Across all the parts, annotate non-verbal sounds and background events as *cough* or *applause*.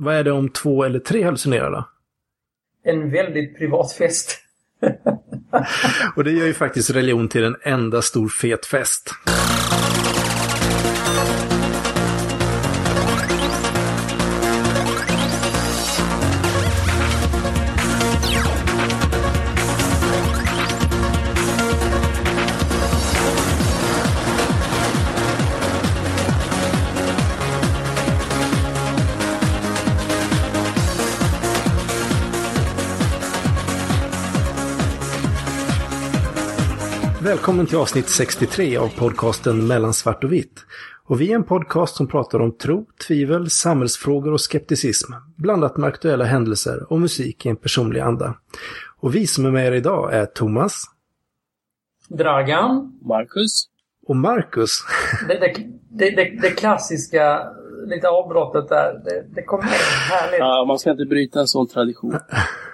Vad är det om två eller tre hallucinerar då? En väldigt privat fest. *laughs* Och det gör ju faktiskt religion till en enda stor fet fest. Välkommen till avsnitt 63 av podcasten Mellan svart och vitt. Och vi är en podcast som pratar om tro, tvivel, samhällsfrågor och skepticism, blandat med aktuella händelser och musik i en personlig anda. Och vi som är med er idag är Thomas. Dragan. Marcus. Och Marcus. *laughs* Det, det, det, det, det klassiska, lite avbrottet där, det, det kommer härligt. Ja, man ska inte bryta en sån tradition. *laughs*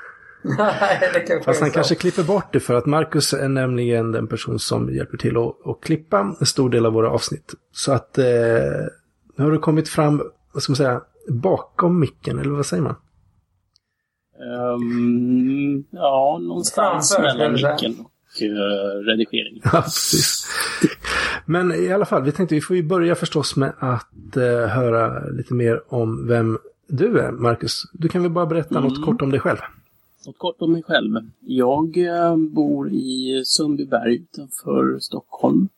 Fast är han kanske klipper bort det för att Marcus är nämligen den person som hjälper till att, att klippa en stor del av våra avsnitt. Så att eh, nu har du kommit fram, vad ska man säga, bakom micken, eller vad säger man? Ehm, ja, någonstans Framför, mellan micken och uh, redigering. Ja, precis. Men i alla fall, vi tänkte vi får ju börja förstås med att eh, höra lite mer om vem du är, Marcus. Du kan väl bara berätta Mm. något kort om dig själv? Något kort om mig själv. Jag eh, bor i Sundbyberg utanför Stockholm.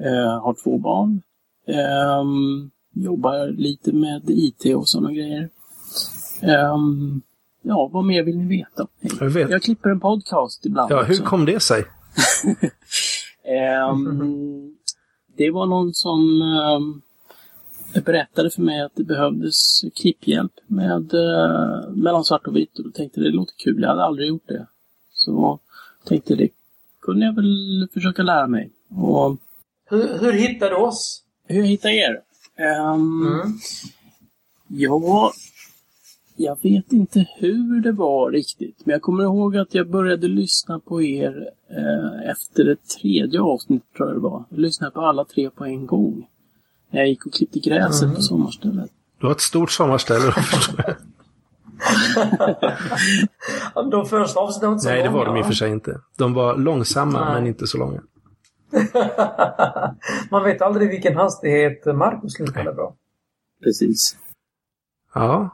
Eh, har två barn. Ehm, jobbar lite med IT och sådana grejer. Ehm, ja, vad mer vill ni veta? Jag vet. Jag klipper en podcast ibland Ja, hur också. kom det sig? *laughs* Ehm, det var någon som ehm, berättade för mig att det behövdes klipphjälp med uh, mellan svart och vitt och då tänkte det låter kul. Jag hade aldrig gjort det. Så tänkte det kunde jag väl försöka lära mig. Och Hur, hur hittar du oss? hur jag hittar er? Ehm, Mm. Ja, jag vet inte hur det var riktigt. Men jag kommer ihåg att jag började lyssna på er eh, efter det tredje avsnittet, tror jag det var. Jag lyssnade på alla tre på en gång. När jag gick och klippte gräset Mm. på sommarstället. Du har ett stort sommarställe. De första avsnitten var inte så Nej, det var långa, de i och för sig inte. De var långsamma, Nej. men inte så långa. *laughs* Man vet aldrig vilken hastighet Marcus lyssnade bra. Precis. Ja.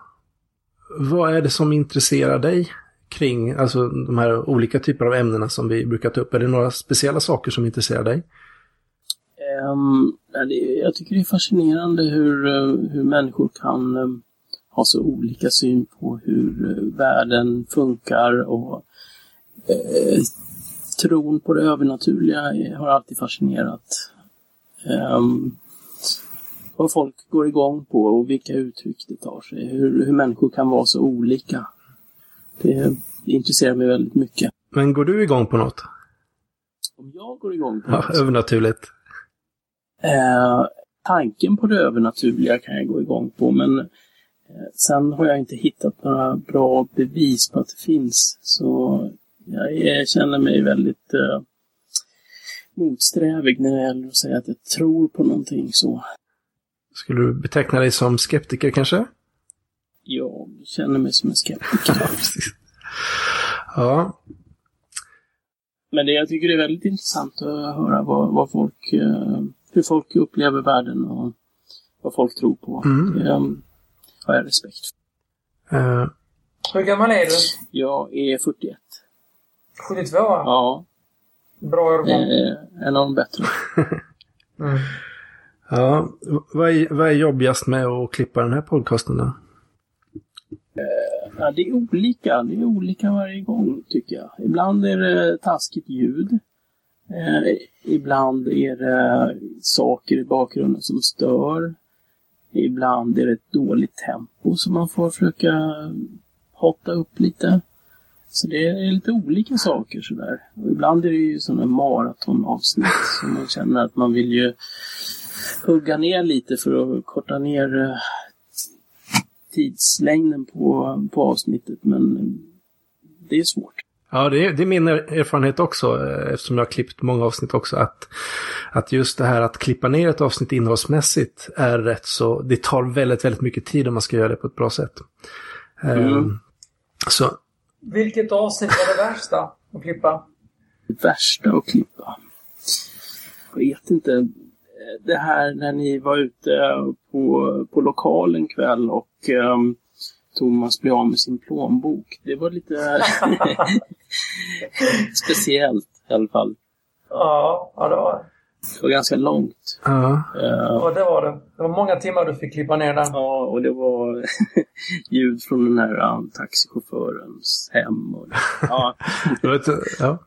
Vad är det som intresserar dig kring alltså, de här olika typer av ämnena som vi brukar ta upp? Är det några speciella saker som intresserar dig? Det, jag tycker det är fascinerande hur, eh, hur människor kan eh, ha så olika syn på hur eh, världen funkar och eh, tron på det övernaturliga har alltid fascinerat. Ehm, vad folk går igång på och vilka uttryck det tar sig. Hur, hur människor kan vara så olika. Det, det intresserar mig väldigt mycket. Men går du igång på något? Om jag går igång på Ja, något övernaturligt. Eh, tanken på det övernaturliga kan jag gå igång på, men eh, sen har jag inte hittat några bra bevis på att det finns. Så jag är, känner mig väldigt eh, motsträvig när det gäller att säga att jag tror på någonting så. Skulle du beteckna dig som skeptiker kanske? Jag känner mig som en skeptiker. *laughs* Ja, Men det jag tycker är väldigt intressant att höra vad, vad folk, eh, hur folk upplever världen och vad folk tror på. Mm. Det eh, har jag respekt för. eh, Hur gammal är du? Jag är 41. 72? Ja. Ja, Bra årgång. Eh, en av de bättre. *laughs* Mm. ja. Vad, är, vad är jobbigast med att klippa den här podcasten då? Ja, det är olika. Det är olika varje gång, tycker jag. Ibland är det taskigt ljud. Eh, ibland är det saker i bakgrunden som stör. Ibland är det ett dåligt tempo som man får försöka hotta upp lite. Så det är lite olika saker sådär. Och ibland är det ju sådana maratonavsnitt som man känner att man vill ju hugga ner lite för att korta ner eh, tidslängden på, på avsnittet. Men det är svårt. Ja, det är, det är min erfarenhet också, eh, eftersom jag har klippt många avsnitt också, att, att just det här att klippa ner ett avsnitt innehållsmässigt är rätt så, det tar väldigt, väldigt mycket tid om man ska göra det på ett bra sätt. Mm. Um, så. Vilket avsnitt var det värsta att klippa? Det värsta att klippa? Jag vet inte. Det här när ni var ute på, på lokalen kväll och um, Thomas blir av med sin plånbok. Det var lite *laughs* speciellt i alla fall. Ja, ja det var det. Det var ganska långt. Ja. Uh, ja, det var det. Det var många timmar du fick klippa ner den. Ja, och det var *laughs* ljud från den här um, taxichaufförens hem. Och, ja. det var ett, ja.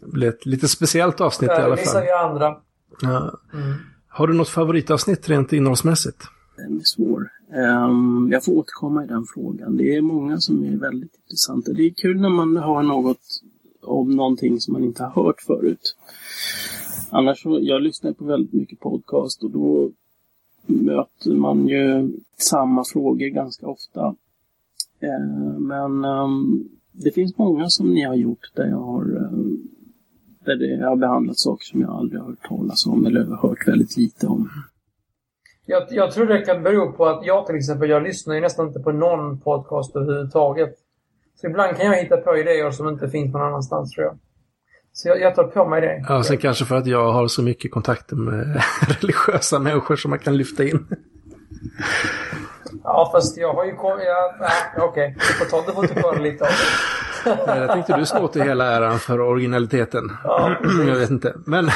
det blev ett lite speciellt avsnitt ja, i alla fall. Det vi andra. Ja. Mm. Har du något favoritavsnitt rent innehållsmässigt? Den är svår. Ehm, jag får återkomma i den frågan. Det är många som är väldigt intressanta. Det är kul när man har något om någonting som man inte har hört förut. Annars så, jag lyssnar på väldigt mycket podcast och då möter man ju samma frågor ganska ofta. Ehm, men ehm, det finns många som ni har gjort där jag har eh, där det har behandlat saker som jag aldrig har hört talas om eller hört väldigt lite om. Jag, jag tror det kan bero på att jag till exempel, jag lyssnar ju nästan inte på någon podcast överhuvudtaget. Så ibland kan jag hitta på idéer som inte finns någon annanstans tror jag. Så jag, jag tar på mig det. Ja, sen kanske för att jag har så mycket kontakter med *laughs* religiösa människor som man kan lyfta in. Ja, fast jag har ju kommit... Ja, okej, okay. du får ta, du får ta lite av det. Jag tänkte du ska till hela äran för originaliteten. Ja, jag vet inte. Men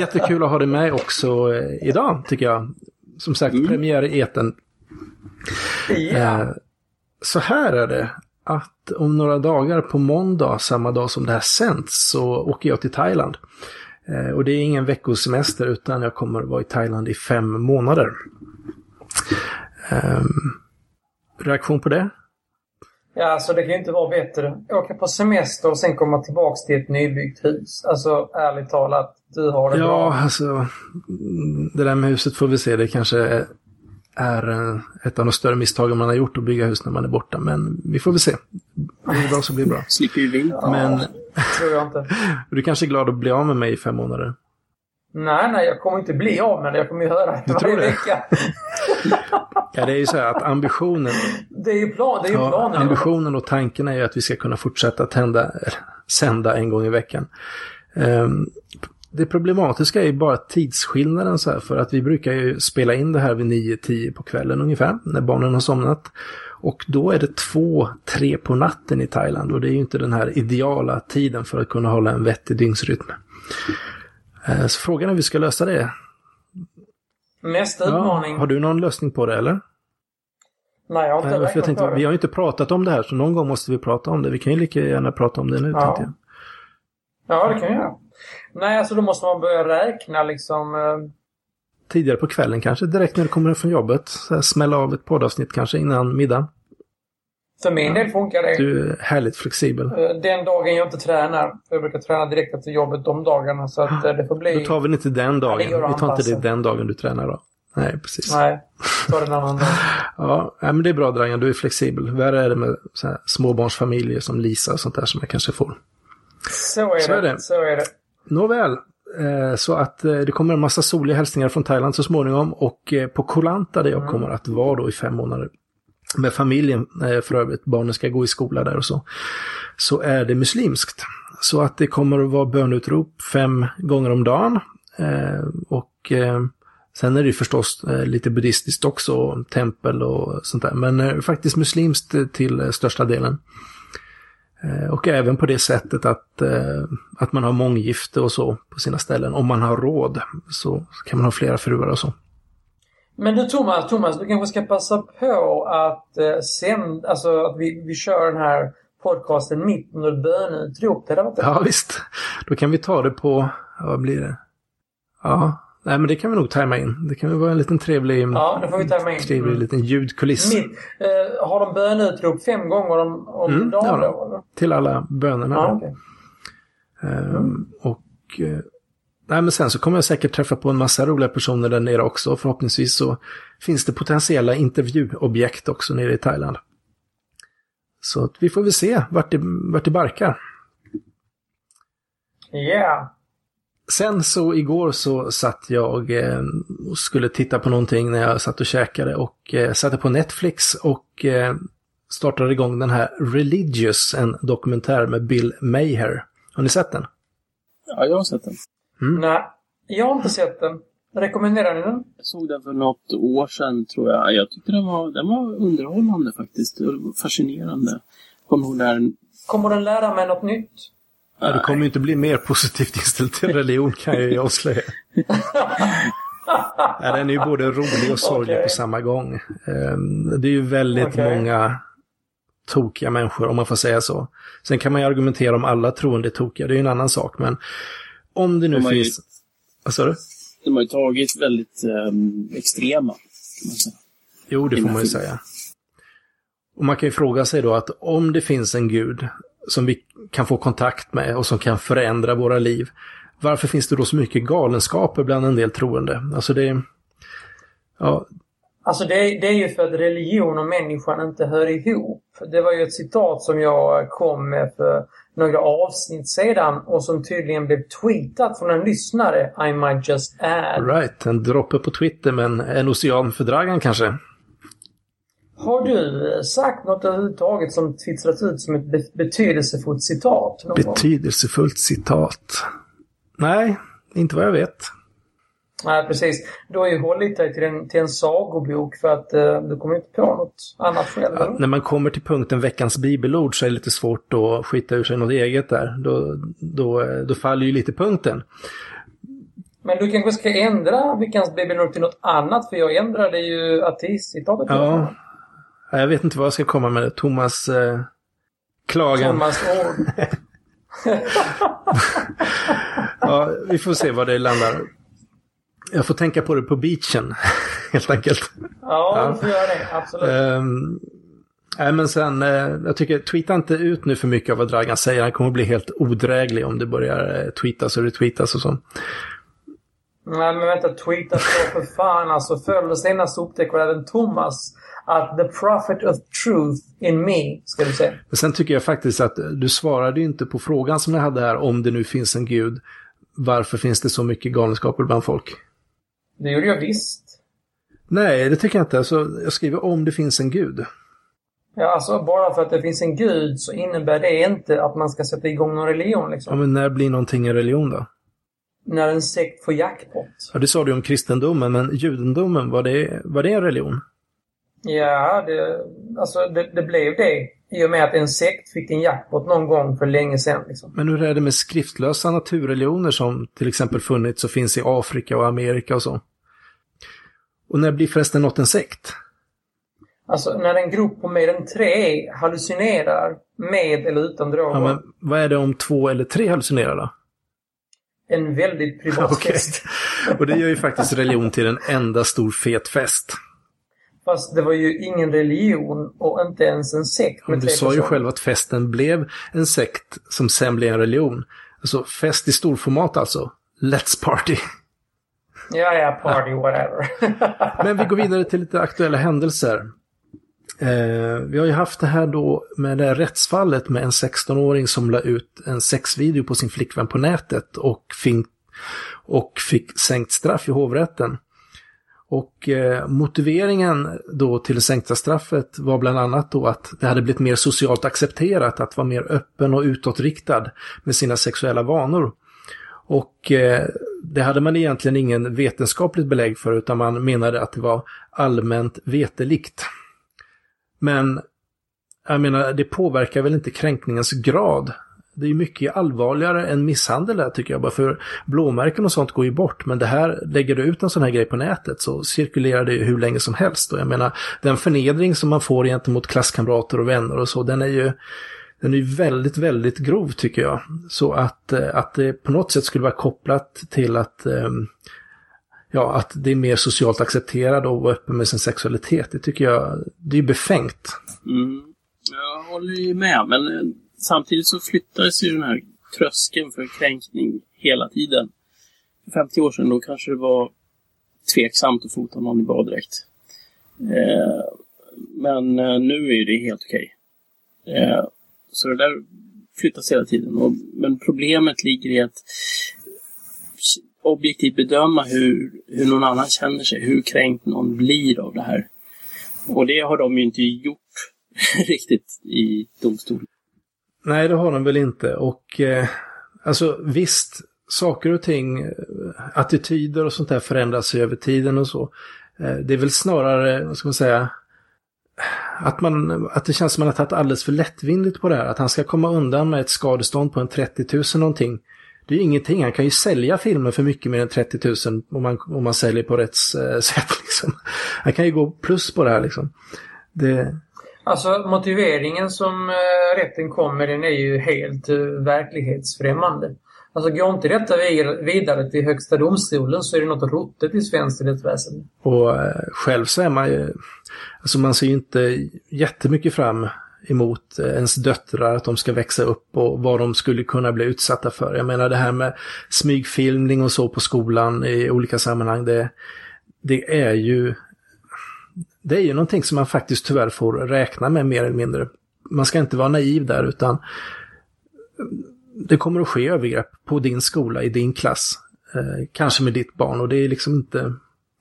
jättekul att ha dig med också eh, idag, tycker jag. Som sagt, mm. premiär i eten. Ja. Så här är det. Att om några dagar på måndag, samma dag som det här sänds, så åker jag till Thailand. Eh, och det är ingen veckosemester utan jag kommer vara i Thailand i fem månader. Um, reaktion på det? Ja, alltså det kan ju inte vara bättre. Åka på semester och sen komma tillbaka till ett nybyggt hus. Alltså ärligt talat, du har det ja, bra. Ja, alltså det där med huset får vi se. Det kanske är ett av de större misstagen man har gjort att bygga hus när man är borta. Men vi får väl se. Blir det bra så blir det bra. Slipper ju vinter. Men tror jag inte. *laughs* du kanske är glad att bli av med mig i fem månader? Nej, nej, jag kommer inte bli av med det. Jag kommer ju höra det varje vecka. *laughs* *laughs* ja, det är ju så här att ambitionen... Det är ju, plan, det är ju ja, planen. Ambitionen och tanken är ju att vi ska kunna fortsätta tända, sända en gång i veckan. Um, det problematiska är ju bara tidsskillnaden så här, för att vi brukar ju spela in det här vid 9-10 på kvällen ungefär, när barnen har somnat. Och då är det två, tre på natten i Thailand och det är ju inte den här ideala tiden för att kunna hålla en vettig dygnsrytm. Eh, så frågan är hur vi ska lösa det. Nästa utmaning. Ja, har du någon lösning på det eller? Nej, jag har inte Nej, jag tänkte, Vi har ju inte pratat om det här så någon gång måste vi prata om det. Vi kan ju lika gärna prata om det nu ja. tänkte jag. Ja, det kan vi göra. Nej, alltså då måste man börja räkna liksom. Eh... Tidigare på kvällen kanske, direkt när du kommer från jobbet. Smälla av ett poddavsnitt kanske innan middagen. För min del funkar det. Du är härligt flexibel. Eh, den dagen jag inte tränar. Jag brukar träna direkt efter jobbet de dagarna. Så att eh, det får bli... Då tar vi inte den dagen. vi tar inte det den dagen du tränar då. Nej, precis. Nej, ta det en annan dag. *laughs* ja, men det är bra Dragan, du är flexibel. Värre är det med småbarnsfamiljer som Lisa och sånt där som jag kanske får. Så är, så det. är det. Så är det. Nåväl, eh, så att det kommer en massa soliga hälsningar från Thailand så småningom och på Kolanta där jag mm. kommer att vara då i fem månader med familjen eh, för övrigt, barnen ska gå i skola där och så, så är det muslimskt. Så att det kommer att vara bönutrop fem gånger om dagen. Eh, och eh, sen är det förstås lite buddhistiskt också, tempel och sånt där. Men faktiskt muslimskt till största delen. Och även på det sättet att, att man har månggifte och så på sina ställen. Om man har råd så kan man ha flera fruar och så. Men du Thomas, Thomas, du kanske ska passa på att eh, sen, alltså att vi, vi kör den här podcasten mitt under bönutrop. Det varit Ja visst. Då kan vi ta det på, vad blir det? Ja, nej men det kan vi nog tajma in. Det kan väl vara en liten trevlig, ja, det får vi tajma in. trevlig liten ljudkuliss. Mitt, eh, har de bönutrop fem gånger om, om mm, dagen? Ja, då, till alla bönerna. Ja, okay. um, mm. Och eh, Nej, men sen så kommer jag säkert träffa på en massa roliga personer där nere också. Förhoppningsvis så finns det potentiella intervjuobjekt också nere i Thailand. Så att vi får väl se vart det, vart det barkar. Yeah. Sen så igår så satt jag eh, och skulle titta på någonting när jag satt och käkade och eh, satte på Netflix och eh, startade igång den här Religious, en dokumentär med Bill Maher. Har ni sett den? Ja, jag har sett den. Nej, jag har inte sett den. Rekommenderar ni den? Jag såg den för något år sedan, tror jag. Jag tyckte den var, den var underhållande faktiskt. Det var fascinerande. Kommer ihåg där... Kommer den lära mig något nytt? Ja, du kommer ju inte bli mer positivt inställd till religion kan jag ju avslöja. *laughs* ja, den är ju både rolig och sorglig Okej. på samma gång. Ehm, Det är ju väldigt Okej. många tokiga människor, om man får säga så. Sen kan man ju argumentera om alla troende är tokiga, det är ju en annan sak. Men om det nu De ju- finns... Vad sa du? De har ju tagit väldigt ehm, extrema. Jo, det får man ju säga. Och man kan ju fråga sig då att om det finns en gud som vi kan få kontakt med och som kan förändra våra liv, varför finns det då så mycket galenskaper bland en del troende? Alltså det... Ja, Alltså det, det är ju för att religion och människan inte hör ihop. Det var ju ett citat som jag kom med för några avsnitt sedan och som tydligen blev tweetat från en lyssnare. I might just add. right. En droppe på Twitter, men en ocean för Dragan kanske? Har du eh, sagt något överhuvudtaget som twittrat ut som ett be- betydelsefullt citat? Betydelsefullt citat. Nej, inte vad jag vet. Nej, precis. Du har ju hållit dig till en, till en sagobok för att eh, du kommer inte på något annat själv. Ja, när man kommer till punkten veckans bibelord så är det lite svårt att skita ur sig något eget där. Då, då, då faller ju lite punkten. Men du kanske ska ändra veckans bibelord till något annat för jag ändrade ju ateistcitatet. Ja. Ja, Jag vet inte vad jag ska komma med. Thomas eh, klagan. Thomas ord. *laughs* Ja, vi får se var det landar. Jag får tänka på det på beachen, *laughs* helt enkelt. Ja, du får göra det. Absolut. Um, nej, men sen, eh, jag tycker, tweeta inte ut nu för mycket av vad Dragan säger. Han kommer bli helt odräglig om det börjar eh, tweetas och retweetas och så. Nej, men vänta. Tweeta så för fan alltså. Eller senare så upptäcker även Thomas att the prophet of truth in me, ska du säga. Men sen tycker jag faktiskt att du svarade inte på frågan som jag hade här, om det nu finns en gud. Varför finns det så mycket galenskaper bland folk? Det gjorde jag visst. Nej, det tycker jag inte. Alltså, jag skriver om det finns en gud. Ja, alltså bara för att det finns en gud så innebär det inte att man ska sätta igång någon religion Ja, liksom. men när blir någonting en religion då? När en sekt får jackpot. Ja, det sa du om kristendomen, men judendomen, var det, var det en religion? Ja, det, alltså det, det blev det. I och med att en sekt fick en jackpot någon gång för länge sedan. Liksom. Men hur är det med skriftlösa naturreligioner som till exempel funnits och finns i Afrika och Amerika och så? Och när blir förresten något en sekt? Alltså när en grupp på mer än tre hallucinerar med eller utan droger. Ja, men vad är det om två eller tre hallucinerar då? En väldigt privat *laughs* Okej. fest. Och det gör ju faktiskt religion till en enda stor fet fest. Fast det var ju ingen religion och inte ens en sekt Men du sa ju själv att festen blev en sekt som sen blev en religion. Alltså fest i storformat alltså. Let's party. *laughs* Ja, ja, party, whatever. *laughs* Men vi går vidare till lite aktuella händelser. Eh, vi har ju haft det här då med det här rättsfallet med en 16-åring som la ut en sexvideo på sin flickvän på nätet och fick, och fick sänkt straff i hovrätten. Och eh, motiveringen då till det sänkta straffet var bland annat då att det hade blivit mer socialt accepterat att vara mer öppen och utåtriktad med sina sexuella vanor. Och eh, det hade man egentligen ingen vetenskapligt belägg för utan man menade att det var allmänt vetelikt. Men jag menar, det påverkar väl inte kränkningens grad. Det är ju mycket allvarligare än misshandel där tycker jag. Bara för blåmärken och sånt går ju bort. Men det här, lägger du ut en sån här grej på nätet så cirkulerar det ju hur länge som helst. Och jag menar, den förnedring som man får gentemot klasskamrater och vänner och så, den är ju den är väldigt, väldigt grov tycker jag. Så att, eh, att det på något sätt skulle vara kopplat till att, ehm, ja, att det är mer socialt accepterat att vara öppen med sin sexualitet. Det tycker jag, det är ju befängt. Mm. Jag håller ju med, men eh, samtidigt så flyttades ju den här tröskeln för kränkning hela tiden. För 50 år sedan då kanske det var tveksamt att fota någon i baddräkt. Eh, men eh, nu är det helt okej. Eh, så det där flyttas hela tiden. Och, men problemet ligger i att objektivt bedöma hur, hur någon annan känner sig, hur kränkt någon blir av det här. Och det har de ju inte gjort *laughs* riktigt i domstolen. Nej, det har de väl inte. Och eh, alltså visst, saker och ting, eh, attityder och sånt där förändras över tiden och så. Eh, det är väl snarare, vad ska man säga, att, man, att det känns som att man har tagit alldeles för lättvindigt på det här. Att han ska komma undan med ett skadestånd på en 30 000 någonting. Det är ju ingenting. Han kan ju sälja filmer för mycket mer än 30 000 om man, om man säljer på rätt eh, *laughs* sätt. Liksom. Han kan ju gå plus på det här liksom. Det... Alltså motiveringen som eh, rätten kom med den är ju helt eh, verklighetsfrämmande. Alltså går inte detta vidare till Högsta domstolen så är det något ruttet i svenskt rättsväsende. Och eh, själv så är man ju, alltså man ser ju inte jättemycket fram emot ens döttrar, att de ska växa upp och vad de skulle kunna bli utsatta för. Jag menar det här med smygfilmning och så på skolan i olika sammanhang, det, det är ju det är ju någonting som man faktiskt tyvärr får räkna med mer eller mindre. Man ska inte vara naiv där utan det kommer att ske övergrepp på din skola, i din klass. Eh, kanske med ditt barn och det är liksom inte,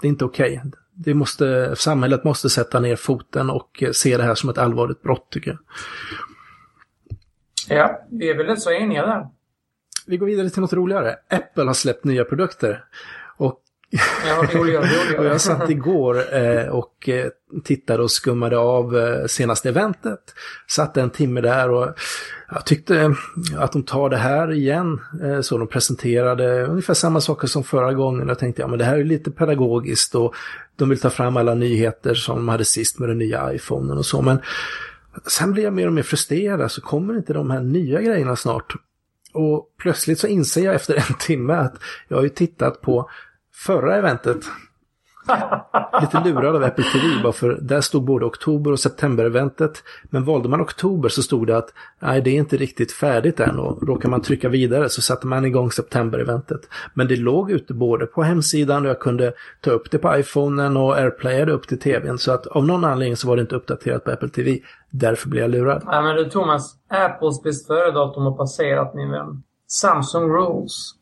det är inte okej. Okay. Det måste, samhället måste sätta ner foten och se det här som ett allvarligt brott tycker jag. Ja, vi är väl rätt så eniga där. Vi går vidare till något roligare. Apple har släppt nya produkter. Och Ja, roligare, roligare. och jag satt igår eh, och eh, tittade och skummade av eh, senaste eventet. Satt en timme där och jag tyckte att de tar det här igen. Eh, så de presenterade ungefär samma saker som förra gången. Jag tänkte, ja men det här är lite pedagogiskt och de vill ta fram alla nyheter som de hade sist med den nya iPhonen och så. Men sen blir jag mer och mer frustrerad, så kommer inte de här nya grejerna snart? Och plötsligt så inser jag efter *laughs* en timme att jag har ju tittat på förra eventet. Lite lurad av Apple TV bara för där stod både oktober och september-eventet. Men valde man oktober så stod det att nej, det är inte riktigt färdigt än och råkar man trycka vidare så satte man igång september-eventet. Men det låg ute både på hemsidan och jag kunde ta upp det på iPhonen och airplayade upp till tvn. Så att av någon anledning så var det inte uppdaterat på Apple TV. Därför blev jag lurad. Nej men du Thomas, Apples bäst före-datum har passerat min vän. Samsung Rules.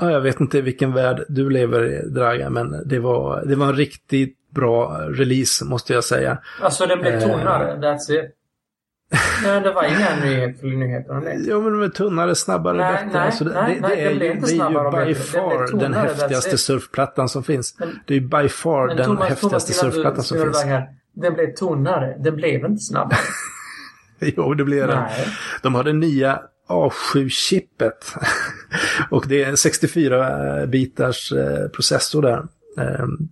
Ja, jag vet inte vilken värld du lever i, Draga, men det var, det var en riktigt bra release, måste jag säga. Alltså, det blev tunnare, eh. that's it. Nej, det var inga nyheter, nyheter om det. Jo, men de är tunnare, snabbare, nej, bättre. Nej, alltså, det, nej, det, det, är, ju, det är ju by far tunnare, den häftigaste surfplattan som finns. Men, det är ju by far den Thomas, häftigaste Thomas, surfplattan som finns. Här, den blev tunnare, den blev inte snabbare. *laughs* jo, det blev den. De hade nya A7-chippet. *laughs* och det är en 64-bitars eh, eh, processor där. Ehm,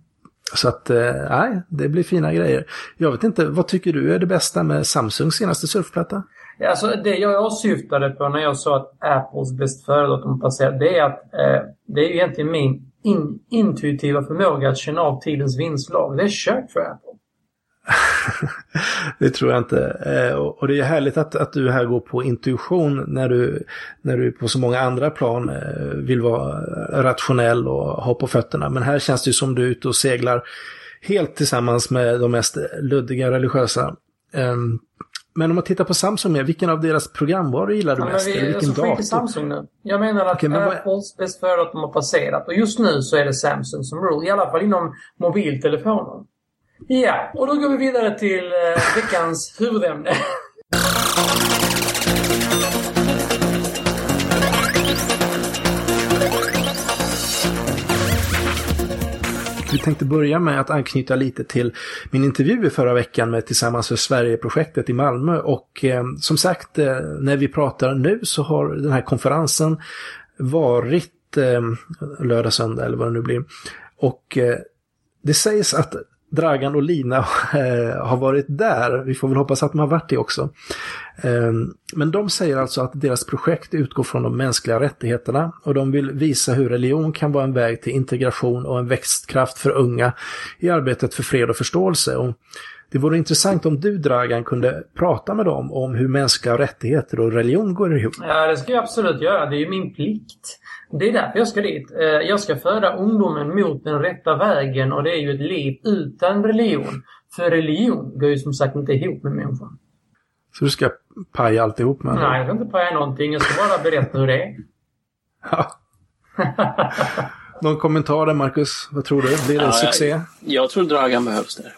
så att, eh, nej, det blir fina grejer. Jag vet inte, vad tycker du är det bästa med Samsungs senaste surfplatta? Alltså det jag syftade på när jag sa att Apples bäst före-datum passerat, det är att eh, det är egentligen min in, intuitiva förmåga att känna av tidens vindslag. Det är kört för Apple. *laughs* det tror jag inte. Eh, och det är härligt att, att du här går på intuition när du, när du på så många andra plan eh, vill vara rationell och ha på fötterna. Men här känns det som du är ute och seglar helt tillsammans med de mest luddiga religiösa. Ehm, men om man tittar på Samsung, vilken av deras programvaror gillar du ja, mest? Vi, eller vilken alltså, dator? Samsung nu. Jag menar att okay, Apples vad... bäst före att de har passerat. Och just nu så är det Samsung som rule. I alla fall inom mobiltelefoner. Ja, och då går vi vidare till eh, veckans *laughs* huvudämne. Vi tänkte börja med att anknyta lite till min intervju i förra veckan med Tillsammans för Sverige-projektet i Malmö. Och eh, som sagt, eh, när vi pratar nu så har den här konferensen varit eh, lördag, söndag eller vad det nu blir. Och eh, det sägs att Dragan och Lina *laughs* eh, har varit där. Vi får väl hoppas att de har varit det också. Eh, men de säger alltså att deras projekt utgår från de mänskliga rättigheterna och de vill visa hur religion kan vara en väg till integration och en växtkraft för unga i arbetet för fred och förståelse. Och det vore intressant om du, Dragan, kunde prata med dem om hur mänskliga rättigheter och religion går ihop. Ja, det ska jag absolut göra. Det är ju min plikt. Det är därför jag ska dit. Eh, jag ska föra ungdomen mot den rätta vägen och det är ju ett liv utan religion. För religion går ju som sagt inte ihop med människan. Så du ska paja alltihop med Nej, jag ska inte paja någonting. Jag ska bara berätta hur det är. Ja. Någon kommentar där, Marcus? Vad tror du? Blir det en Ja, succé? Jag, jag tror Dragan behövs där.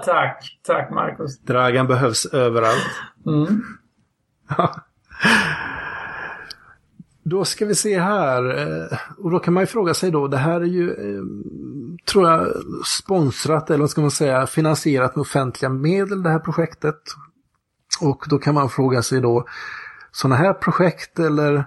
*laughs* tack. Tack, Marcus. Dragan behövs överallt. Mm. Då ska vi se här. Eh, och då kan man ju fråga sig då, det här är ju, eh, tror jag, sponsrat eller vad ska man säga, finansierat med offentliga medel det här projektet. Och då kan man fråga sig då, sådana här projekt eller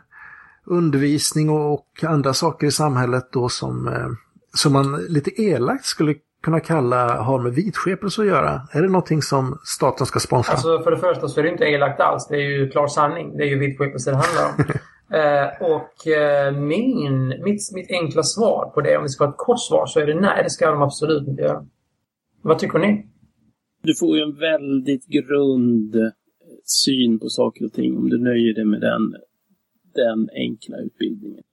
undervisning och, och andra saker i samhället då som, eh, som man lite elakt skulle kunna kalla har med vidskepelse att göra. Är det någonting som staten ska sponsra? Alltså för det första så är det inte elakt alls. Det är ju klar sanning. Det är ju vidskepelse det handlar om eh, och eh, min, mitt, mitt enkla svar på det, om vi ska ha ett kort svar, så är det nej, det ska de absolut inte göra. Vad tycker ni? Du får ju en väldigt grund eh, syn på saker och ting om du nöjer dig med den, den enkla utbildningen.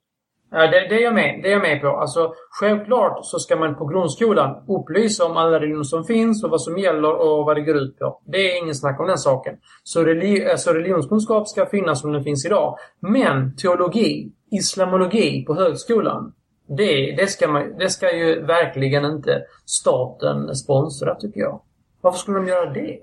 Ja, det, det, är jag med, det är jag med på. Alltså, självklart så ska man på grundskolan upplysa om alla religioner som finns och vad som gäller och vad det går ut på. Det är ingen snack om den saken. Så religi alltså, religionskunskap ska finnas som den finns idag. Men teologi, islamologi på högskolan, det, det, ska man, det ska ju verkligen inte staten sponsra, tycker jag. Varför skulle de göra det?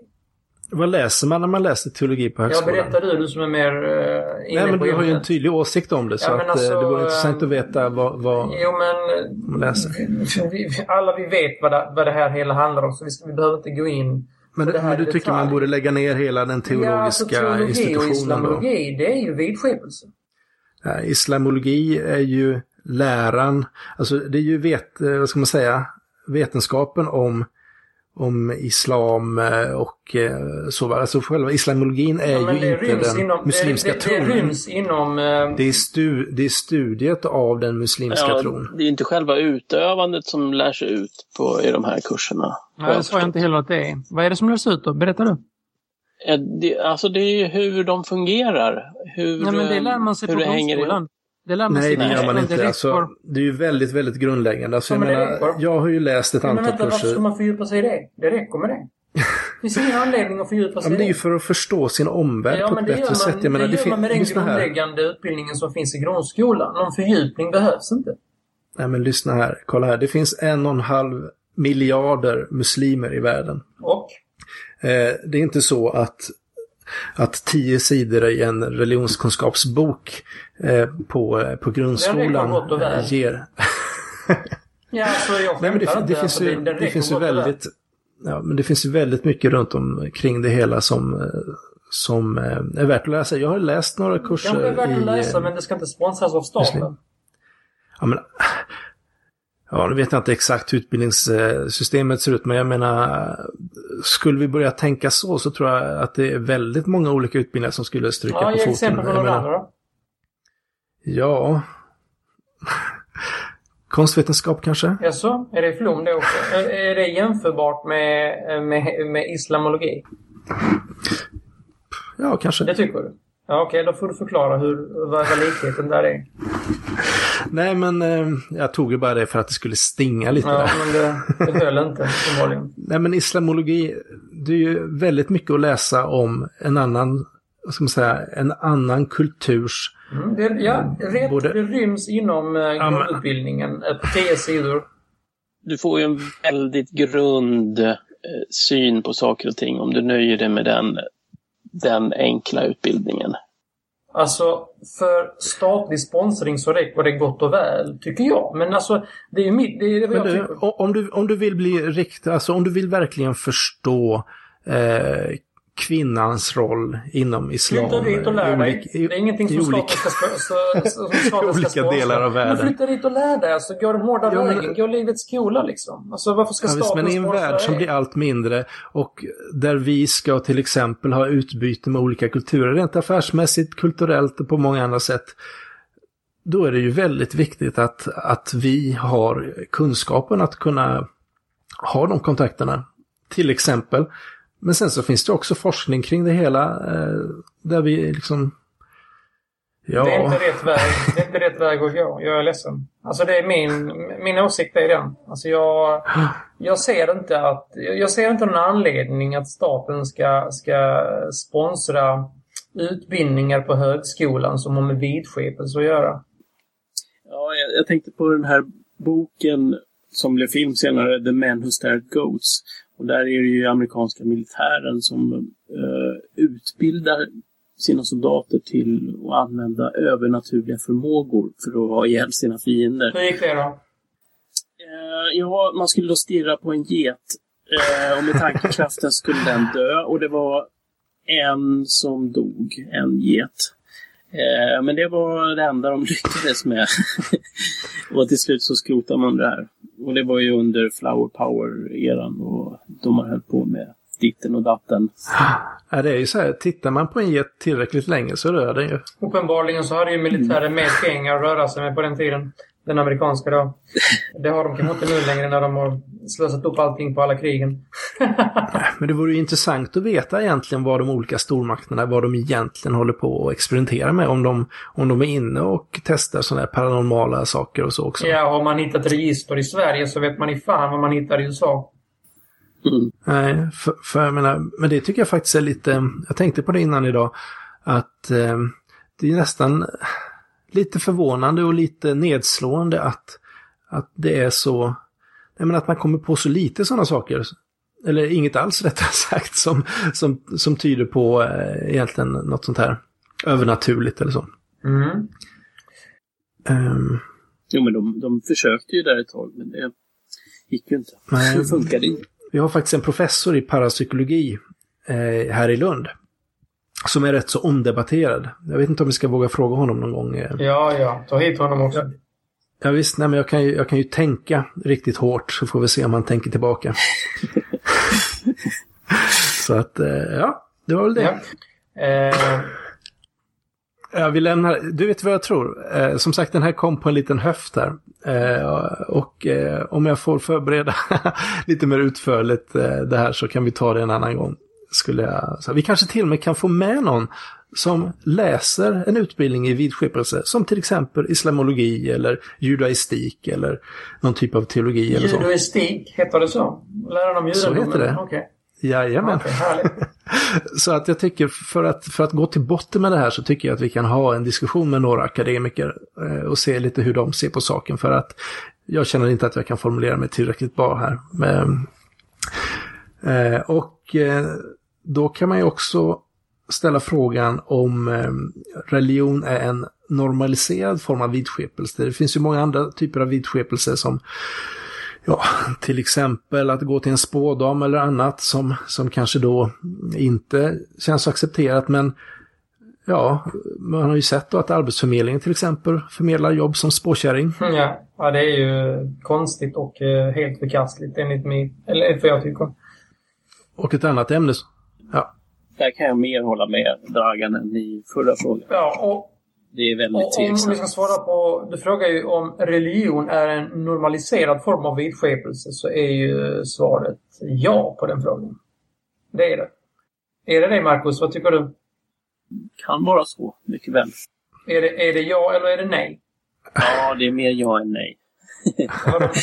Vad läser man när man läser teologi på högskolan? berättar du, du som är mer uh, inne Nej, men på du har ju en tydlig åsikt om det, så Ja, att, alltså, eh, det vore intressant eh, att veta vad, vad Jo, men... man läser. Vi, alla vi vet vad det, vad det här hela handlar om, så vi, ska, vi behöver inte gå in Men, det men du i tycker detalj. man borde lägga ner hela den teologiska ja, alltså, teologi och institutionen då? islamologi, det är ju vidskepelse. Ja, Islamologi är ju läran, alltså det är ju vet, eh, vad ska man säga, vetenskapen om, om islam eh, och eh, så. Alltså själva islamologin är Ja, ju det inte den inom, muslimska det, det, det tron. ryms inom... eh, Det är, stu, det är studiet av den muslimska Ja, tron. det är inte själva utövandet som lär sig ut på, i de här kurserna. Nej, det sa jag inte heller att det är. Vad är det som lärs ut då? Berätta du. Det, alltså det är ju hur de fungerar. Hur, Nej, men det lär man sig hur på det hänger ihop. Det lär man Nej, det gör man inte. Alltså, det är ju väldigt, väldigt grundläggande. Alltså, jag, Ja, men det menar, jag har ju läst ett Men antal vänta, varför kurser. ska man fördjupa sig i det? Det räcker med det. *laughs* Det finns ingen anledning att fördjupa Ja, sig men det är ju det. för att förstå sin omvärld Ja, på ett det bättre sätt. man, Jag menar, det gör fin- man med den lyssna här. grundläggande utbildningen som finns i grundskolan. Någon fördjupning behövs inte. Nej, men lyssna här. Kolla här. Det finns en och en halv miljarder muslimer i världen. Och? Eh, det är inte så att, att tio sidor i en religionskunskapsbok eh, på, eh, på grundskolan eh, ger... *laughs* Ja, så jag Nej, men det, det, finns Alltså, ju, det, räcker finns ju väldigt... Ja, men det finns ju väldigt mycket runt omkring det hela som, eh, som är värt att läsa. Jag har läst några kurser Kanske är värt i... att läsa, eh, men det ska inte sponsras av staten. Ja, men, ja, nu vet jag inte exakt hur utbildningssystemet ser ut, men jag menar, skulle vi börja tänka så, så tror jag att det är väldigt många olika utbildningar som skulle stryka Ja, på ge foten. exempel på några andra då. Ja. *laughs* Konstvetenskap kanske? Jaså, är det flum det också? Är, det jämförbart med, med, med islamologi? Ja, kanske. Det tycker du? Ja, okej, då får du förklara hur, vad likheten där är. Nej, men eh, jag tog ju bara det för att det skulle stinga lite. Ja, där. men det, det höll inte, uppenbarligen. *laughs* Nej, men islamologi, det är ju väldigt mycket att läsa om en annan, vad ska man säga, en annan kulturs Mm, det, ja, rätt, Både- det ryms inom eh, grundutbildningen. Ett tio sidor. Du får ju en väldigt grund eh, syn på saker och ting om du nöjer dig med den, den enkla utbildningen. Alltså, för statlig sponsring så räcker det gott och väl, tycker jag. Men alltså, det är ju mitt... Det är vad Men jag du, tycker. om du, om du vill bli rikt, alltså om du vill verkligen förstå eh, kvinnans roll inom islam. Flytta dit och lär dig. det är ingenting som olika- ska, *laughs* olika ska delar av världen. Men flytta dit och lär dig. Alltså, gå den hårda Ja, vägen. Gå livets skola liksom. Alltså varför ska Ja, visst, men i en värld som blir allt mindre och där vi ska till exempel ha utbyte med olika kulturer, rent affärsmässigt, kulturellt och på många andra sätt. Då är det ju väldigt viktigt att, att vi har kunskapen att kunna ha de kontakterna. Till exempel. Men sen så finns det också forskning kring det hela eh, där vi liksom Ja. Det är inte rätt väg. Det är inte rätt väg att gå. Jag är ledsen. Alltså det är min, min åsikt är den. Alltså jag, jag ser inte att... Jag ser inte någon anledning att staten ska, ska sponsra utbildningar på högskolan som har med vidskepelse att göra. Ja, jag, jag tänkte på den här boken som blev film senare, The Men Who Stared Goats. Och där är det ju amerikanska militären som eh, utbildar sina soldater till att använda övernaturliga förmågor för att ha ihjäl sina fiender. Hur gick det då? Eh, ja, man skulle då stirra på en get eh, och med tankekraften skulle den dö och det var en som dog, en get. Eh, men det var det enda de *laughs* lyckades med. och till slut så skrotade man det här. Och det var ju under Flower Power-eran och de har höll på med ditten och datten. Ja, det är ju så här, tittar man på en get tillräckligt länge så rör den ju. Uppenbarligen så hade ju militären mer pengar att röra sig med på den tiden. Den amerikanska då. Det har de kanske inte nu längre när de har slösat upp allting på alla krigen. Men det vore ju intressant att veta egentligen vad de olika stormakterna, vad de egentligen håller på och experimenterar med. Om de, om de är inne och testar sådana här paranormala saker och så också. Ja, har man hittat register i Sverige så vet man i fan vad man hittar i USA. Mm. Nej, för, för jag menar, men det tycker jag faktiskt är lite, jag tänkte på det innan idag, att eh, det är nästan lite förvånande och lite nedslående att, att det är så, jag menar att man kommer på så lite sådana saker. Eller inget alls *laughs* rättare sagt, som, som, som tyder på eh, egentligen något sånt här övernaturligt eller så. Mm. Ehm, Jo, men de, de försökte ju där ett tag, men det gick ju inte. Nej. *laughs* Det funkade inte. Vi har faktiskt en professor i parapsykologi eh, här i Lund. Som är rätt så omdebatterad. Jag vet inte om vi ska våga fråga honom någon gång. eh. Ja, ja. Ta hit honom också. Ja visst, nej men jag kan, ju, jag kan ju tänka riktigt hårt så får vi se om han tänker tillbaka. *laughs* så att, eh, ja, det var väl det. Ja. Eh, Ja, vi lämnar, du vet vad jag tror? Eh, som sagt, den här kom på en liten höft här. Eh, och eh, om jag får förbereda *laughs* lite mer utförligt eh, det här så kan vi ta det en annan gång. Skulle jag, så vi kanske till och med kan få med någon som läser en utbildning i vidskepelse, som till exempel islamologi eller judaistik eller någon typ av teologi eller så. heter det så? Läran om Så judendomen? heter det. Okej, Jajamän. Härligt. *laughs* Så att jag tycker för att, för att gå till botten med det här så tycker jag att vi kan ha en diskussion med några akademiker eh, och se lite hur de ser på saken för att jag känner inte att jag kan formulera mig tillräckligt bra här. Men, eh, och eh, då kan man ju också ställa frågan om religion är en normaliserad form av vidskepelse. Det finns ju många andra typer av vidskepelse som Ja, *laughs* till exempel att gå till en spådam eller annat som, som kanske då inte känns accepterat men ja, man har ju sett då att Arbetsförmedlingen till exempel förmedlar jobb som spåkärring. Mm, Ja. ja, det är ju konstigt och eh, helt förkastligt enligt mig. Eller enligt vad jag tycker. Och ett annat ämne. Ja, Där kan jag mer hålla med Dragan än i förra frågan. Ja, och Det är väldigt Och om vi ska tveksamt. svara på... Du frågar ju om religion är en normaliserad form av vidskepelse så är ju svaret ja på den frågan. Det är det. Är det det, Marcus? Vad tycker du? Kan vara så, mycket väl. Är det, är det ja eller är det nej? Ja, det är mer ja än nej.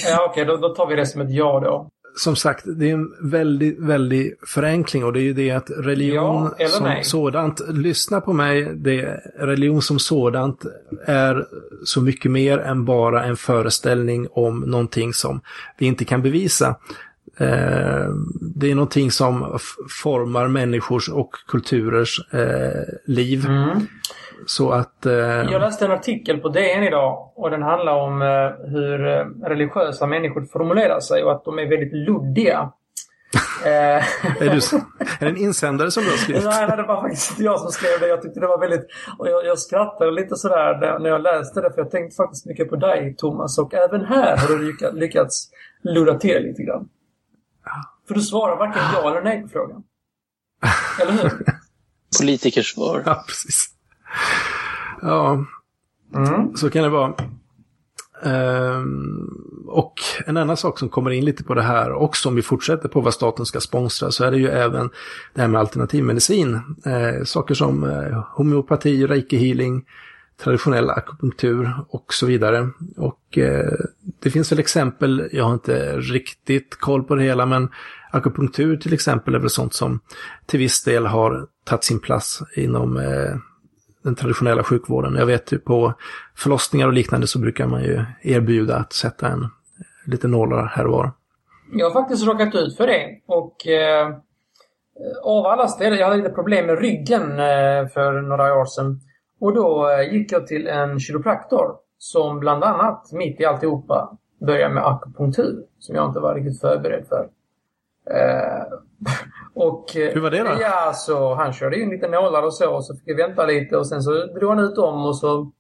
Ja, okej, då, då tar vi det som ett ja då. Som sagt, det är en väldigt, väldigt förenkling och det är ju det att religion Ja som nej? sådant, lyssna på mig, det, religion som sådant är så mycket mer än bara en föreställning om någonting som vi inte kan bevisa. Eh, det är någonting som formar människors och kulturers eh, liv. Mm. Så att... Eh, Jag läste en artikel på DN idag och den handlar om eh, hur eh, religiösa människor formulerar sig och att de är väldigt luddiga. *laughs* Eh, är, du, är det en insändare som du har skrivit? Nej, nej, det var faktiskt inte jag som skrev det. Jag tyckte det var väldigt... Och jag, jag skrattade lite sådär när- när jag läste det för jag tänkte faktiskt mycket på dig Thomas och även här har du lyckats, lura till lite grann. För du svarar varken ja eller nej på frågan. Eller hur? *laughs* Politikersvar. Ja, precis. Ja, Mm. så kan det vara. Ehm, och en annan sak som kommer in lite på det här och som vi fortsätter på vad staten ska sponsra så är det ju även det här med alternativmedicin. Eh, saker som eh, homeopati, reiki healing, traditionell akupunktur och så vidare. Och eh, det finns väl exempel, jag har inte riktigt koll på det hela, men akupunktur till exempel är väl sånt som till viss del har tagit sin plats inom eh, den traditionella sjukvården. Jag vet ju på förlossningar och liknande så brukar man ju erbjuda att sätta en lite nålar här och var. Jag har faktiskt råkat ut för det och eh, av alla ställen, jag hade lite problem med ryggen eh, för några år sedan. Och då eh, gick jag till en kiropraktor som bland annat, mitt i alltihopa, började med akupunktur. Som jag inte var riktigt förberedd för. Eh, *laughs* och, eh, Hur var det då? Ja, så han körde in lite nålar och så, och så fick jag vänta lite och sen så drog han ut dem och så...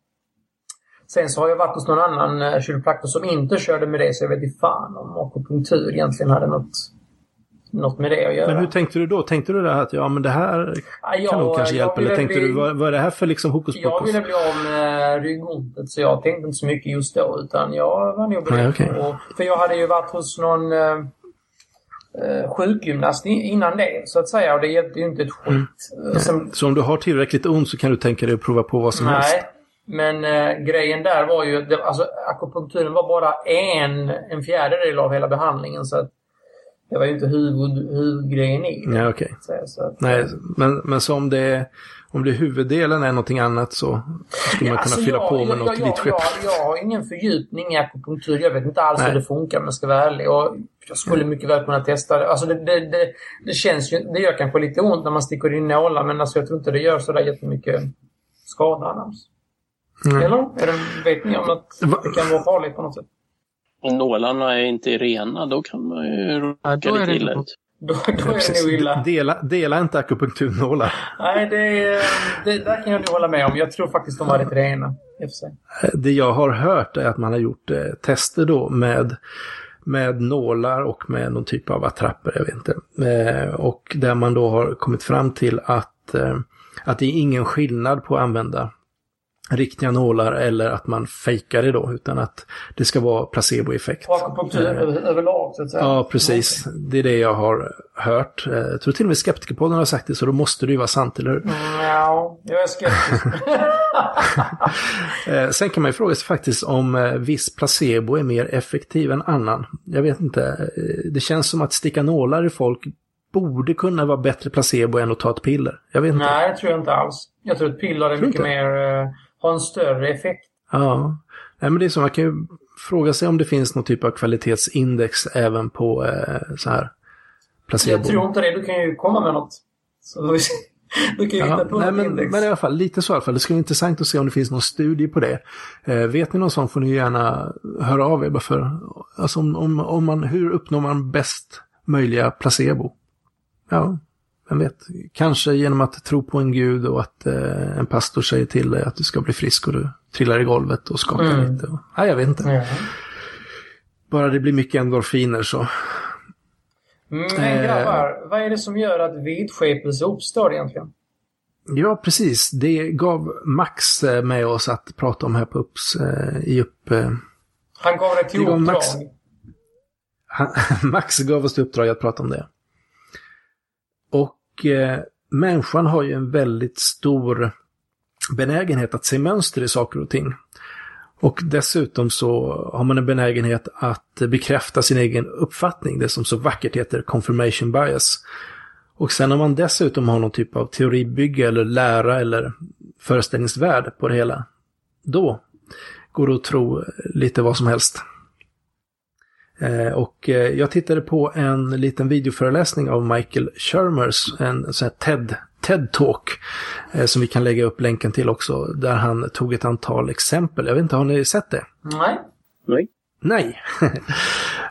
Sen så har jag varit hos någon annan eh, kiropraktor som inte körde med det, så jag vet inte fan om akupunktur egentligen hade något, något med det att göra. Men hur tänkte du då? Tänkte du att ja men det här Ja, jag- kan nog kanske jag hjälpa? Eller tänkte bli- du vad, vad är det här för liksom hokus Jag pokus? ville bli av med ryggontet så jag tänkte inte så mycket just då utan jag var nog beredd Nej, på... För jag hade ju varit hos någon eh, sjukgymnast innan det så att säga och det hjälpte ju inte ett skit. Mm. Som, Så om du har tillräckligt ont så kan du tänka dig att prova på vad som helst? nej. Men eh, grejen där var ju, det, alltså akupunkturen var bara en, en fjärdedel av hela behandlingen så att det var ju inte huvud, huvudgrejen i det. Ja, okej. Så, så att, Nej, men, men så om det, om det huvuddelen är någonting annat så skulle man kunna Alltså, fylla jag- på med jag, något jag, vitt skepp. jag, jag har ingen fördjupning i akupunktur. Jag vet inte alls Nej. hur det funkar om jag ska vara ärlig. Och jag skulle mycket väl kunna testa det. Alltså det, det, det, det känns ju, det gör kanske lite ont när man sticker in nålar men alltså jag tror inte det gör sådär jättemycket skada annars. Mm. Eller? Är det, vet ni om att det kan vara farligt på något sätt? Om nålarna är inte rena, då kan man ju råka Ja, då är lite det illa inte ut. *laughs* Då, då är det illa. Dela, dela inte akupunkturnålar. Nej, det, det där kan jag nog hålla med om. Jag tror faktiskt de var rätt rena. Sig. Det jag har hört är att man har gjort eh, tester då med, med nålar och med någon typ av attrapper, jag vet inte. Eh, och där man då har kommit fram till att, eh, att det är ingen skillnad på att använda riktiga nålar eller att man fejkar det då, utan att det ska vara placeboeffekt. Akupunktur över, överlag så att säga. Ja, precis. Det är det jag har hört. Eh, Jag tror till och med Skeptikerpodden har sagt det, så då måste det ju vara sant, eller hur? Mm, Ja, jag är skeptisk. *laughs* Eh, Sen kan man ju fråga sig faktiskt om eh, viss placebo är mer effektiv än annan. Jag vet inte. Eh, Det känns som att sticka nålar i folk borde kunna vara bättre placebo än att ta ett piller. Jag vet inte. Nej, det tror jag inte alls. Jag tror att piller är mycket inte? mer... har en större effekt. Ja. Nej, men det är så, man kan ju fråga sig om det finns någon typ av kvalitetsindex även på eh, så här placebo. Jag tror inte det. Du kan ju komma med något. Så du *laughs* kan ju Ja, hitta på nej, något men, index. men i alla fall, lite så i alla fall. Det skulle vara intressant att se om det finns någon studie på det. Eh, vet ni någon sån får ni gärna höra av er. Bara för, alltså om, om, om man, hur uppnår man bäst möjliga placebo? Ja, vem vet. Kanske genom att tro på en gud och att eh, en pastor säger till dig att du ska bli frisk och du trillar i golvet och skakar Mm. lite. Och, nej, jag vet inte. Ja. Bara det blir mycket endorfiner så. Men Eh. grabbar, vad är det som gör att vidskepelse uppstår egentligen? Ja, precis. Det gav Max eh, med oss att prata om här på Upps, eh, i upp... Eh, Han gav det till Det uppdrag. Max- Han, *laughs* Max gav oss i uppdrag att prata om det. Och eh, människan har ju en väldigt stor benägenhet att se mönster i saker och ting. Och dessutom så har man en benägenhet att bekräfta sin egen uppfattning, det som så vackert heter confirmation bias. Och sen om man dessutom har någon typ av teoribygge eller lära eller föreställningsvärld på det hela, då går det att tro lite vad som helst. Eh, Och eh, jag tittade på en liten videoföreläsning av Michael Shermers, en sån här TED, TED-talk, eh, som vi kan lägga upp länken till också, där han tog ett antal exempel. Jag vet inte, har ni sett det? Nej. Nej. Nej. *laughs*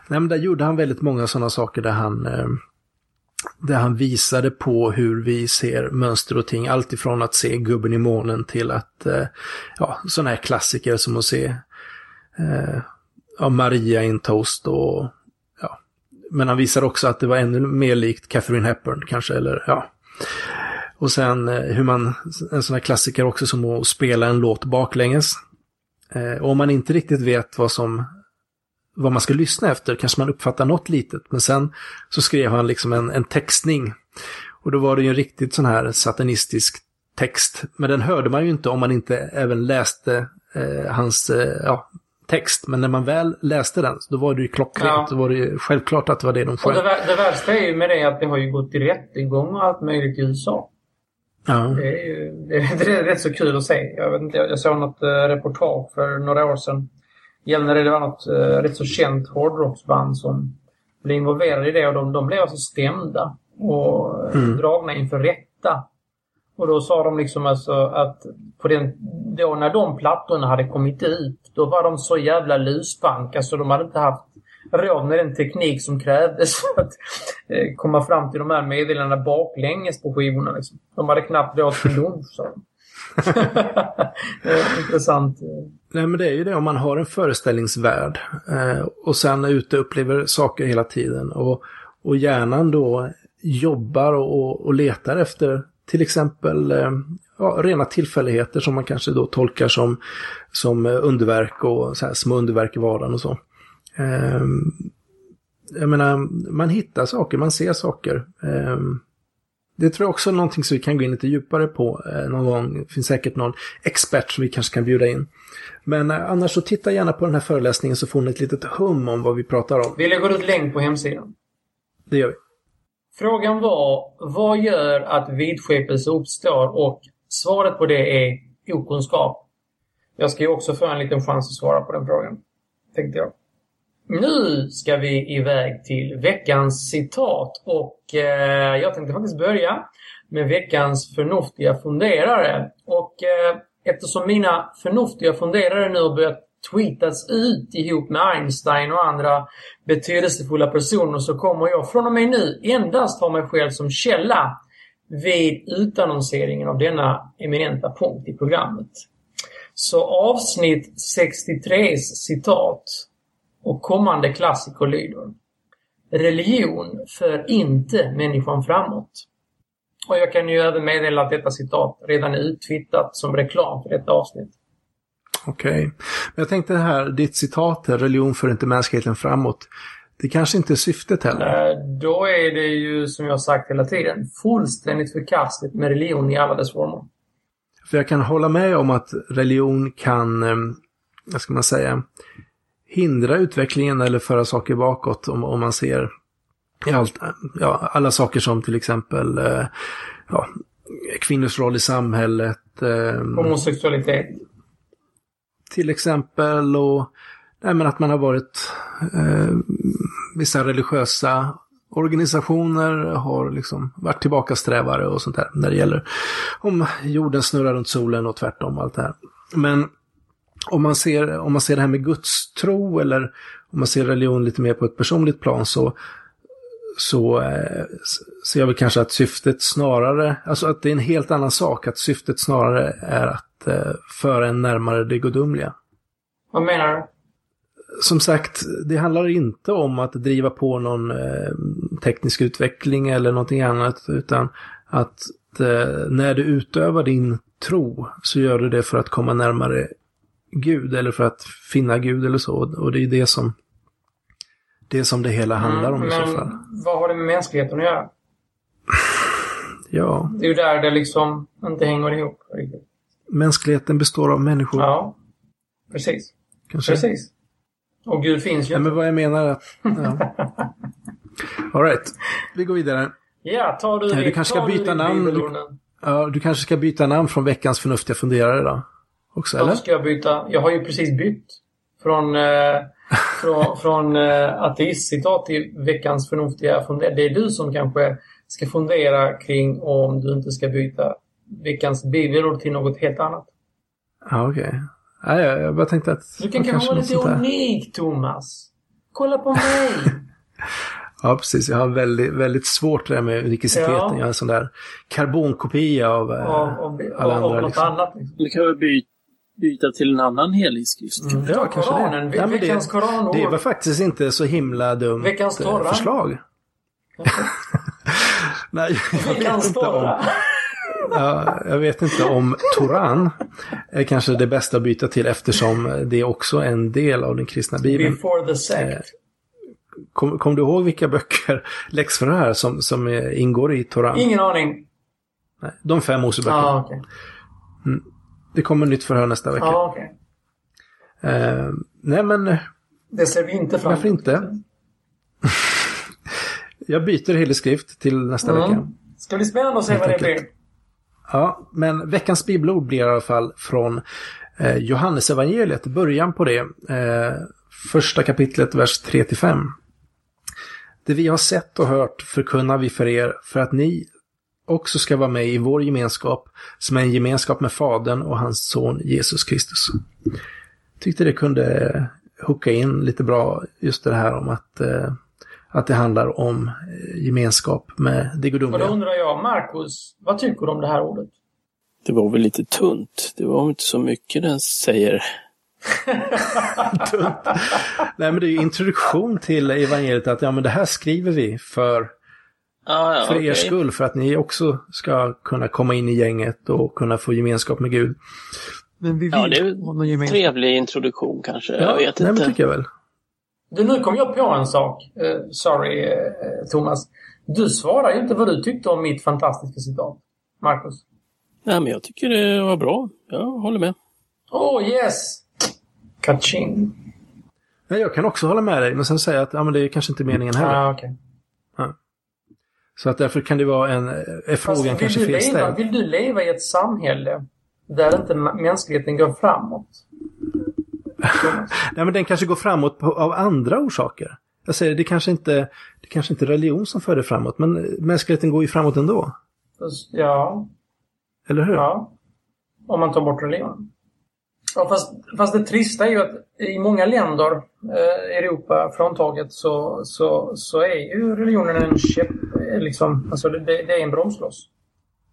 Nej, men där gjorde han väldigt många sådana saker där han, där han visade på hur vi ser mönster och ting. Allt ifrån att se gubben i månen till att, ja, sådana här klassiker som att se eh, ja, Maria i en toast och, ja. Men han visar också att det var ännu mer likt Catherine Hepburn kanske, eller ja. Och sen eh, hur man, en sån här klassiker också som att spela en låt baklänges. Eh, och om man inte riktigt vet vad som vad man ska lyssna efter kanske man uppfattar något litet. Men sen så skrev han liksom en, en textning. Och då var det ju en riktigt sån här satanistisk text. Men den hörde man ju inte om man inte även läste eh, hans eh, ja, text. Men när man väl läste den, då var det ju klockrent. Ja. Då var det ju självklart att det var det de Och sjöng. det, det värsta är ju med det att det har ju gått i rättegång och allt möjligt i USA. Ja. Det är ju *laughs* det, det är rätt så kul att se. Jag, vet inte, jag såg något eh, reportage för några år sedan. Gällande det var något eh, rätt så känt hårdrocksband som blev involverade i det och de, de blev alltså stämda och eh, dragna inför rätta. Och då sa de liksom alltså att på den, då när de plattorna hade kommit ut, då var de så jävla luspanka så de hade inte haft råd med den teknik som krävdes för att eh, komma fram till de här meddelandena baklänges på skivorna. Liksom. De hade knappt råd till lunch, sa de. *laughs* Eh, intressant. Eh. Nej men det är ju det om man har en föreställningsvärld eh, och sen är ute och upplever saker hela tiden och, och hjärnan då jobbar och, och letar efter till exempel eh, ja, rena tillfälligheter som man kanske då tolkar som, som eh, underverk och så här små underverk i vardagen och så. Eh, jag menar, man hittar saker, man ser saker. Eh, det tror jag också är någonting som vi kan gå in lite djupare på eh, någon gång. Det finns säkert någon expert som vi kanske kan bjuda in. Men eh, annars så titta gärna på den här föreläsningen så får ni ett litet hum om vad vi pratar om. Vi lägger ut länk på hemsidan. Det gör vi. Frågan var, vad gör att vidskepelse uppstår? Och svaret på det är okunskap. Jag ska ju också få en liten chans att svara på den frågan, tänkte jag. Nu ska vi iväg till veckans citat och eh, jag tänkte faktiskt börja med veckans förnuftiga funderare. Och eh, eftersom mina förnuftiga funderare nu har börjat tweetas ut ihop med Einstein och andra betydelsefulla personer så kommer jag från och med nu endast ha mig själv som källa vid utannonseringen av denna eminenta punkt i programmet. Så avsnitt 63 citat och kommande klassiker lyder Religion för inte människan framåt. Och jag kan ju även meddela att detta citat redan är uttwittrat som reklam för detta avsnitt. Okej. Men jag tänkte det här, ditt citat här, religion för inte mänskligheten framåt. Det kanske inte är syftet heller. Eh, Då är det ju, som jag har sagt hela tiden, fullständigt förkastligt med religion i alla dess former. För jag kan hålla med om att religion kan, eh, vad ska man säga, hindra utvecklingen eller föra saker bakåt om, om man ser allt, ja, alla saker som till exempel eh, ja, kvinnors roll i samhället. Homosexualitet. till exempel och men att man har varit eh, vissa religiösa organisationer har liksom varit tillbakasträvare och sånt där när det gäller om jorden snurrar runt solen och tvärtom och allt det här. Men om man ser, om man ser det här med gudstro eller om man ser religion lite mer på ett personligt plan så så eh, ser jag väl kanske att syftet snarare, alltså att det är en helt annan sak, att syftet snarare är att eh, föra en närmare det gudomliga. Vad menar du? Som sagt, det handlar inte om att driva på någon eh, teknisk utveckling eller någonting annat, utan att eh, när du utövar din tro så gör du det för att komma närmare Gud eller för att finna Gud eller så. Och det är det som det som det hela handlar om i så Mm, fall. vad har det med mänskligheten att göra? *laughs* Ja, Det är ju där det liksom inte hänger ihop riktigt. mänskligheten består av människor. Ja, precis. kanske. Precis. Och Gud finns ju Ja, inte. men vad jag menar att... Ja. *laughs* All right. vi går vidare. Ja, tar du du kanske ska du byta namn. bibelorden? Ja, du kanske ska byta namn från veckans förnuftiga funderare då? Också, eller? ska jag byta? Jag har ju precis bytt. Från, eh, från, *laughs* från eh, ateistcitat till veckans förnuftiga funderare. Det är du som kanske ska fundera kring om du inte ska byta veckans bibelord till något helt annat. Ja, okej. Ja, ja, jag bara tänkte att... Du kan ja, kanske vara lite unik, Thomas. Kolla på mig! *laughs* Ja, precis. Jag har väldigt, väldigt svårt det där med unikiteten. Ja. Jag har en sån där karbonkopia av, eh, av, av, alla andra. av något liksom. annat. Liksom. Du kan väl by, byta till en annan helig skrift. Mm. Ja, kanske det. Koranen, Ja, men veckans det, koranord. det var faktiskt inte så himla dumt Veckans eh, torra. förslag. *laughs* Nej, jag vet Veckans inte om... torra. Ja, jag vet inte om Toran är kanske det bästa att byta till eftersom det är också en del av den kristna bibeln. Before the sect. Kom, kom du ihåg vilka böcker, läxförhör här, som, som eh, ingår i Toran? Ingen aning. Nej, de fem Moseböckerna. Ja, okej. Det kommer nytt förhör nästa vecka. Ja, okej. Eh, nej, men eh, Det ser vi inte fram. Varför inte? *laughs* jag byter helig skrift till nästa vecka. Mm. Ska bli spännande att se vad det blir. Ja, men veckans bibelord blir i alla fall från eh, Johannesevangeliet, början på det. Eh, första kapitlet, vers 3-5. Det vi har sett och hört förkunnar vi för er för att ni också ska vara med i vår gemenskap som är en gemenskap med Fadern och hans son Jesus Kristus. Tyckte det kunde hooka in lite bra just det här om att, eh, att det handlar om eh, gemenskap med det Och då gudomliga. undrar jag, Marcus, vad tycker du om det här ordet? Det var väl lite tunt. Det var inte så mycket den säger. *laughs* Nej, men det är ju introduktion till evangeliet att ja, men det här skriver vi för, Ah, ja, för er okej. skull, för att ni också ska kunna komma in i gänget och kunna få gemenskap med Gud. Men vi vill Ja, det är gemensam. Trevlig introduktion kanske. jag vet nej, inte. men tycker jag väl. Du, nu kom jag på en sak. Eh, sorry, eh, Thomas. Du svarar ju inte vad du tyckte om mitt fantastiska citat. Marcus. Nej, men jag tycker det var bra. Jag håller med. Oh yes! Kaching. Nej, jag kan också hålla med dig, men sen säga att ja, men det är kanske inte meningen heller. Ah, okej. Så att därför kan det vara en, är Fast frågan vill kanske du, leva, felställd. vill du leva i ett samhälle där inte mänskligheten går framåt? *laughs* Nej, men den kanske går framåt på, av andra orsaker. Jag säger det kanske inte, det kanske inte är religion som för det framåt, men mänskligheten går ju framåt ändå. Ja, Eller hur? ja. Om man tar bort religionen. Ja, fast, fast det trista är ju att i många länder, eh, Europa fråntaget, så, så, så är ju religionen en käpp, eh, liksom, alltså det, det är en bromskloss.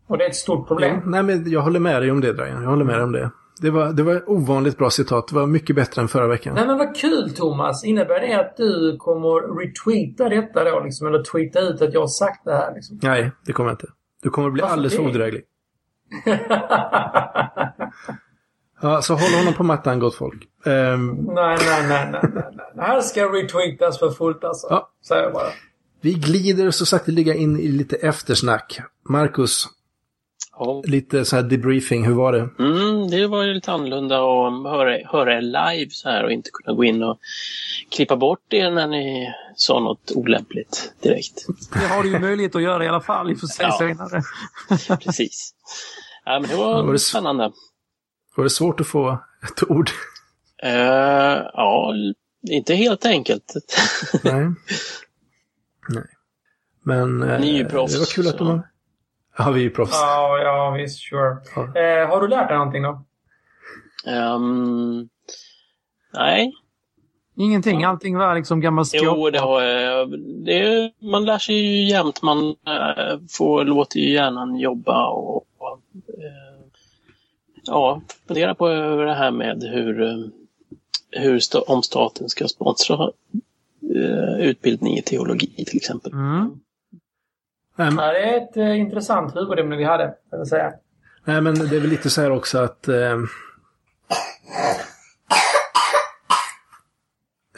Och det är ett stort problem. Jo, nej, men jag håller med dig om det, Dragan. Jag håller med dig om det. Det var, det var ovanligt bra citat. Det var mycket bättre än förra veckan. Nej men vad kul Thomas! Innebär det att du kommer retweeta detta då liksom? Eller tweeta ut att jag har sagt det här liksom? Nej, det kommer jag inte. Du kommer att bli Varför alldeles det? odräglig. *laughs* Ja, så håll honom på mattan, gott folk. Ehm, nej, nej, nej, nej, nej, nej. Det här ska retweetas för fullt alltså. Ja. Säger jag bara. vi glider så sakteliga in i lite eftersnack. Marcus, Ja. lite så här debriefing. Hur var det? Mm, det var ju lite annorlunda att höra, höra er live så här och inte kunna gå in och klippa bort er när ni sa något olämpligt direkt. Det har du ju möjlighet att göra i alla fall. Vi får se Ja. senare. *laughs* Precis. Ja, men det Ja, var var det spännande. Var det svårt att få ett ord? Eh, ja, inte helt enkelt. Nej. *laughs* Nej. Men eh, Ni är ju proffs, det var kul att de så. Ja, vi är ju proffs. Ja, ja visst, sure. Ja. Eh, har du lärt dig någonting då? Ehm, nej, Ingenting. Allting var liksom gammal skåp. jo, det har jag. Det, man lär sig ju jämt. Man äh, får, låter ju hjärnan jobba och, och eh, ja, fundera på över det här med hur, eh, hur sta, om staten ska sponsra eh, utbildning i teologi till exempel. Mm. Men- Ja, det är ett eh, intressant huvudämne vi hade, kan jag säga. Nej, men det är väl lite så här också att... Eh...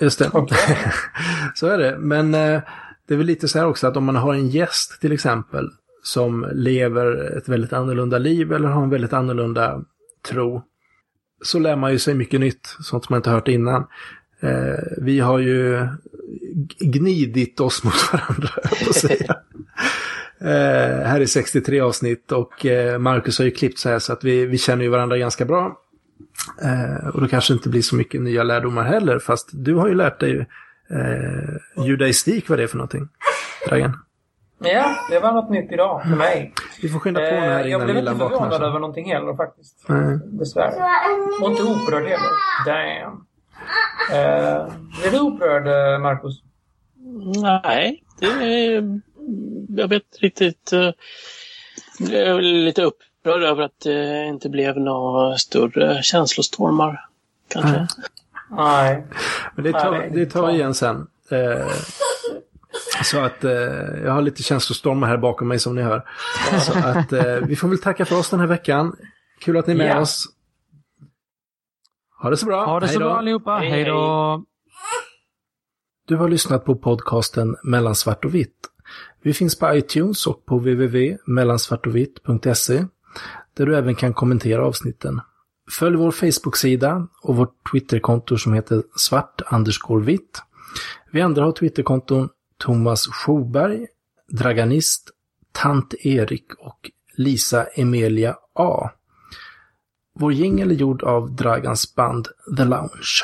Just det. Okej. *laughs* så är det. Men eh, det är väl lite så här också att om man har en gäst till exempel som lever ett väldigt annorlunda liv eller har en väldigt annorlunda tro så lär man ju sig mycket nytt, sånt som man inte hört innan. Eh, vi har ju gnidit oss mot *laughs* varandra, på att säga. Eh, här är 63 avsnitt och eh, Marcus har ju klippt så här så att vi, vi känner ju varandra ganska bra. Eh, och då kanske inte blir så mycket nya lärdomar heller, fast du har ju lärt dig eh, judaistik, vad det är för någonting. Dragan. Ja, det var något nytt idag för mig. Vi får skynda på nu här Eh, jag innan blev inte vaknar. förvånad så. över någonting heller faktiskt. Nej. Dessvärre. Och inte upprörd heller. Damn. Eh, blev du upprörd, Marcus? Nej, det är, jag vet riktigt. eh, Jag är lite upprörd över att det inte blev några större känslostormar. Kanske. Nej. Nej. Men det tar, det tar igen sen. Eh, så att eh, jag har lite känslostormar här bakom mig som ni hör. Så att eh, vi får väl tacka för oss den här veckan. Kul att ni är med Ja. oss. Ha det så bra. Ha det Hej så då. bra allihopa. Hej, Hej då. Du har lyssnat på podcasten Mellan svart och vitt. Vi finns på iTunes och på www.mellansvartovitt.se där du även kan kommentera avsnitten. Följ vår Facebook-sida och vårt Twitterkonto som heter svart vitt. Vi andra har Twitterkonton Thomas Schoberg, Draganist, Tant Erik och Lisa Emilia A. Vår jingel är gjord av Dragans band The Lounge.